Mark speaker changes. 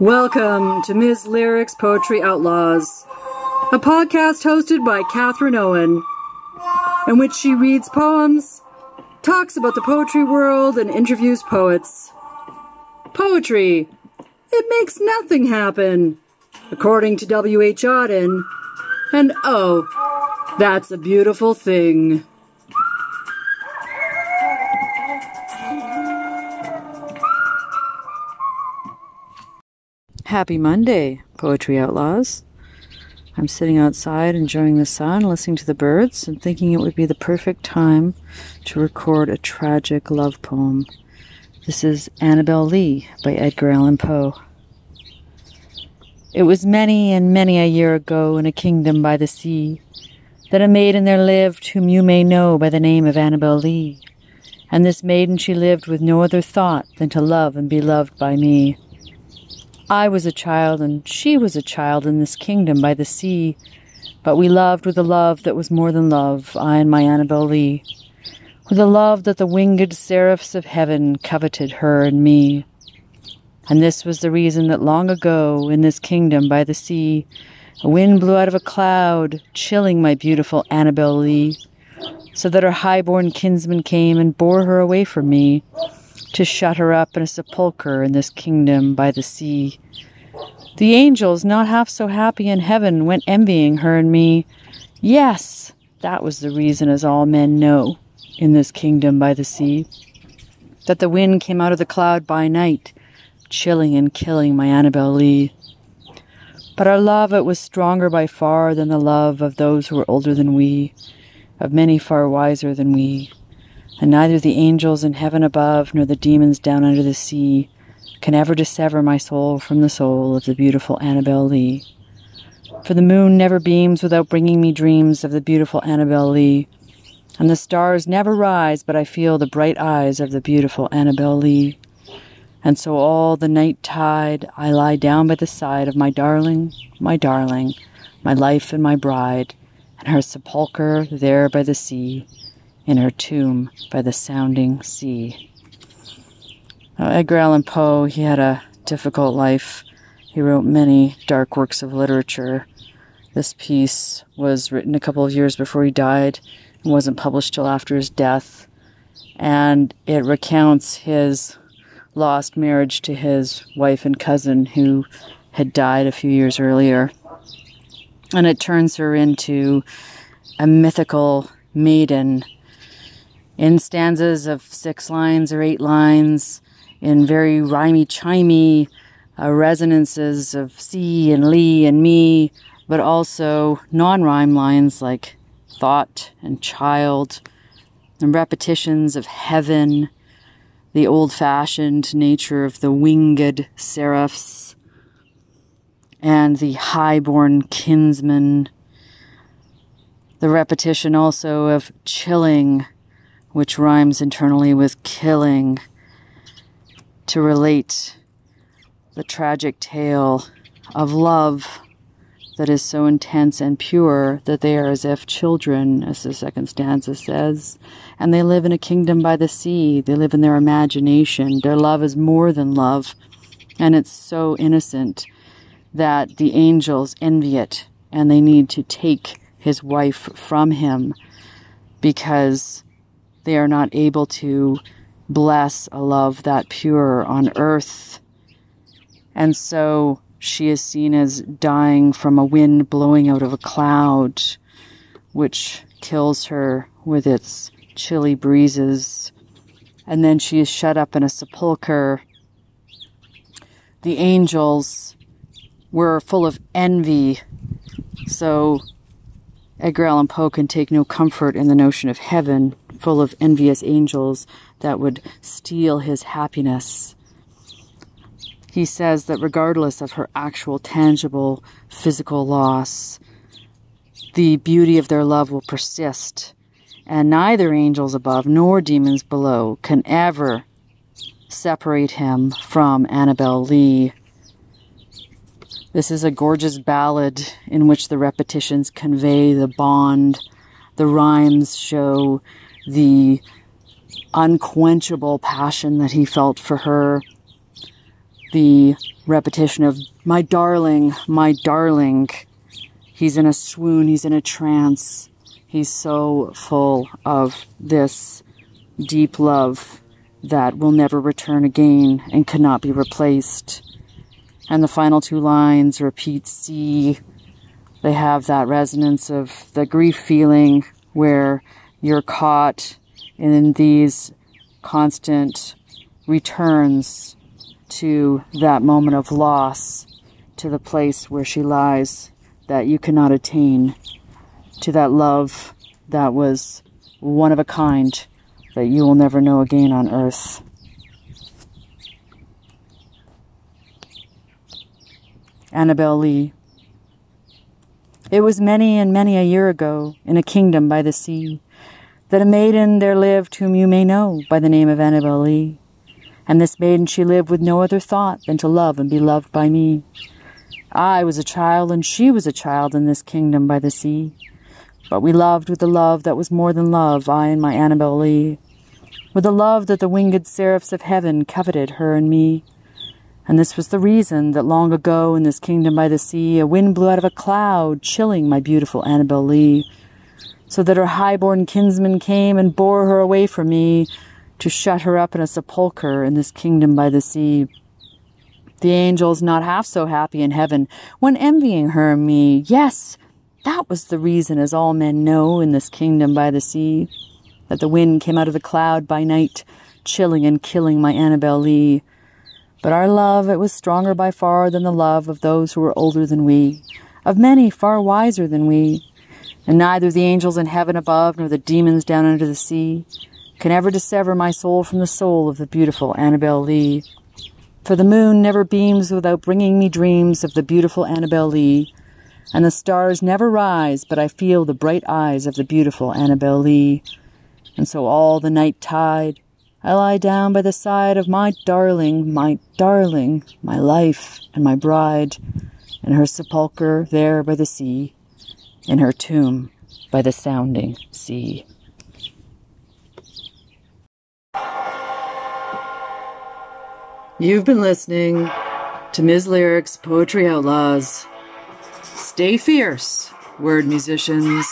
Speaker 1: Welcome to Ms. Lyrics Poetry Outlaws, a podcast hosted by Catherine Owen, in which she reads poems, talks about the poetry world, and interviews poets. Poetry, it makes nothing happen, according to W.H. Auden, and oh, that's a beautiful thing. Happy Monday, Poetry Outlaws. I'm sitting outside enjoying the sun, listening to the birds, and thinking it would be the perfect time to record a tragic love poem. This is Annabel Lee by Edgar Allan Poe. It was many and many a year ago in a kingdom by the sea that a maiden there lived whom you may know by the name of Annabel Lee. And this maiden she lived with no other thought than to love and be loved by me. I was a child and she was a child in this kingdom by the sea, but we loved with a love that was more than love, I and my Annabel Lee, with a love that the winged seraphs of heaven coveted her and me. And this was the reason that long ago, in this kingdom by the sea, a wind blew out of a cloud, chilling my beautiful Annabel Lee, so that her high-born kinsman came and bore her away from me, to shut her up in a sepulchre in this kingdom by the sea. The angels, not half so happy in heaven, went envying her and me. Yes, that was the reason, as all men know, in this kingdom by the sea, that the wind came out of the cloud by night, chilling and killing my Annabel Lee. But our love, it was stronger by far than the love of those who were older than we, of many far wiser than we and neither the angels in heaven above nor the demons down under the sea can ever dissever my soul from the soul of the beautiful Annabel Lee. For the moon never beams without bringing me dreams of the beautiful Annabel Lee, and the stars never rise but I feel the bright eyes of the beautiful Annabel Lee. And so all the night tide I lie down by the side of my darling, my darling, my life and my bride, and her sepulchre there by the sea in her tomb by the sounding sea. Now, Edgar Allan Poe, he had a difficult life. He wrote many dark works of literature. This piece was written a couple of years before he died and wasn't published till after his death. And it recounts his lost marriage to his wife and cousin who had died a few years earlier. And it turns her into a mythical maiden in stanzas of six lines or eight lines, in very rhymy, chimey uh, resonances of see and lee and me, but also non rhyme lines like thought and child, and repetitions of heaven, the old fashioned nature of the winged seraphs, and the high born kinsman. The repetition also of chilling which rhymes internally with killing, to relate the tragic tale of love that is so intense and pure that they are as if children, as the second stanza says, and they live in a kingdom by the sea. They live in their imagination. Their love is more than love, and it's so innocent that the angels envy it and they need to take his wife from him because they are not able to bless a love that pure on earth. And so she is seen as dying from a wind blowing out of a cloud, which kills her with its chilly breezes. And then she is shut up in a sepulchre. The angels were full of envy. So Edgar Allan Poe can take no comfort in the notion of heaven full of envious angels that would steal his happiness. He says that regardless of her actual tangible physical loss, the beauty of their love will persist, and neither angels above nor demons below can ever separate him from Annabel Lee. This is a gorgeous ballad in which the repetitions convey the bond, the rhymes show the unquenchable passion that he felt for her. the repetition of my darling, my darling. He's in a swoon, he's in a trance. He's so full of this deep love that will never return again and cannot be replaced. And the final two lines repeat sea. They have that resonance of the grief feeling where you're caught in these constant returns to that moment of loss, to the place where she lies that you cannot attain, to that love that was one of a kind that you will never know again on earth. Annabel Lee. It was many and many a year ago, in a kingdom by the sea, that a maiden there lived whom you may know by the name of Annabel Lee. And this maiden she lived with no other thought than to love and be loved by me. I was a child and she was a child in this kingdom by the sea. But we loved with a love that was more than love, I and my Annabel Lee with a love that the winged seraphs of heaven coveted her and me. And this was the reason that long ago in this kingdom by the sea, a wind blew out of a cloud, chilling my beautiful Annabel Lee, so that her high-born kinsman came and bore her away from me to shut her up in a sepulchre in this kingdom by the sea. The angels not half so happy in heaven when envying her and me. Yes, that was the reason, as all men know, in this kingdom by the sea that the wind came out of the cloud by night, chilling and killing my Annabel Lee. But our love, it was stronger by far than the love of those who were older than we, of many far wiser than we. And neither the angels in heaven above nor the demons down under the sea can ever dissever my soul from the soul of the beautiful Annabel Lee. For the moon never beams without bringing me dreams of the beautiful Annabel Lee, and the stars never rise but I feel the bright eyes of the beautiful Annabel Lee. And so all the night tide, I lie down by the side of my darling, my darling, my life and my bride, in her sepulchre there by the sea, in her tomb by the sounding sea. You've been listening to Ms. Lyric's Poetry Outlaws. Stay fierce, word musicians.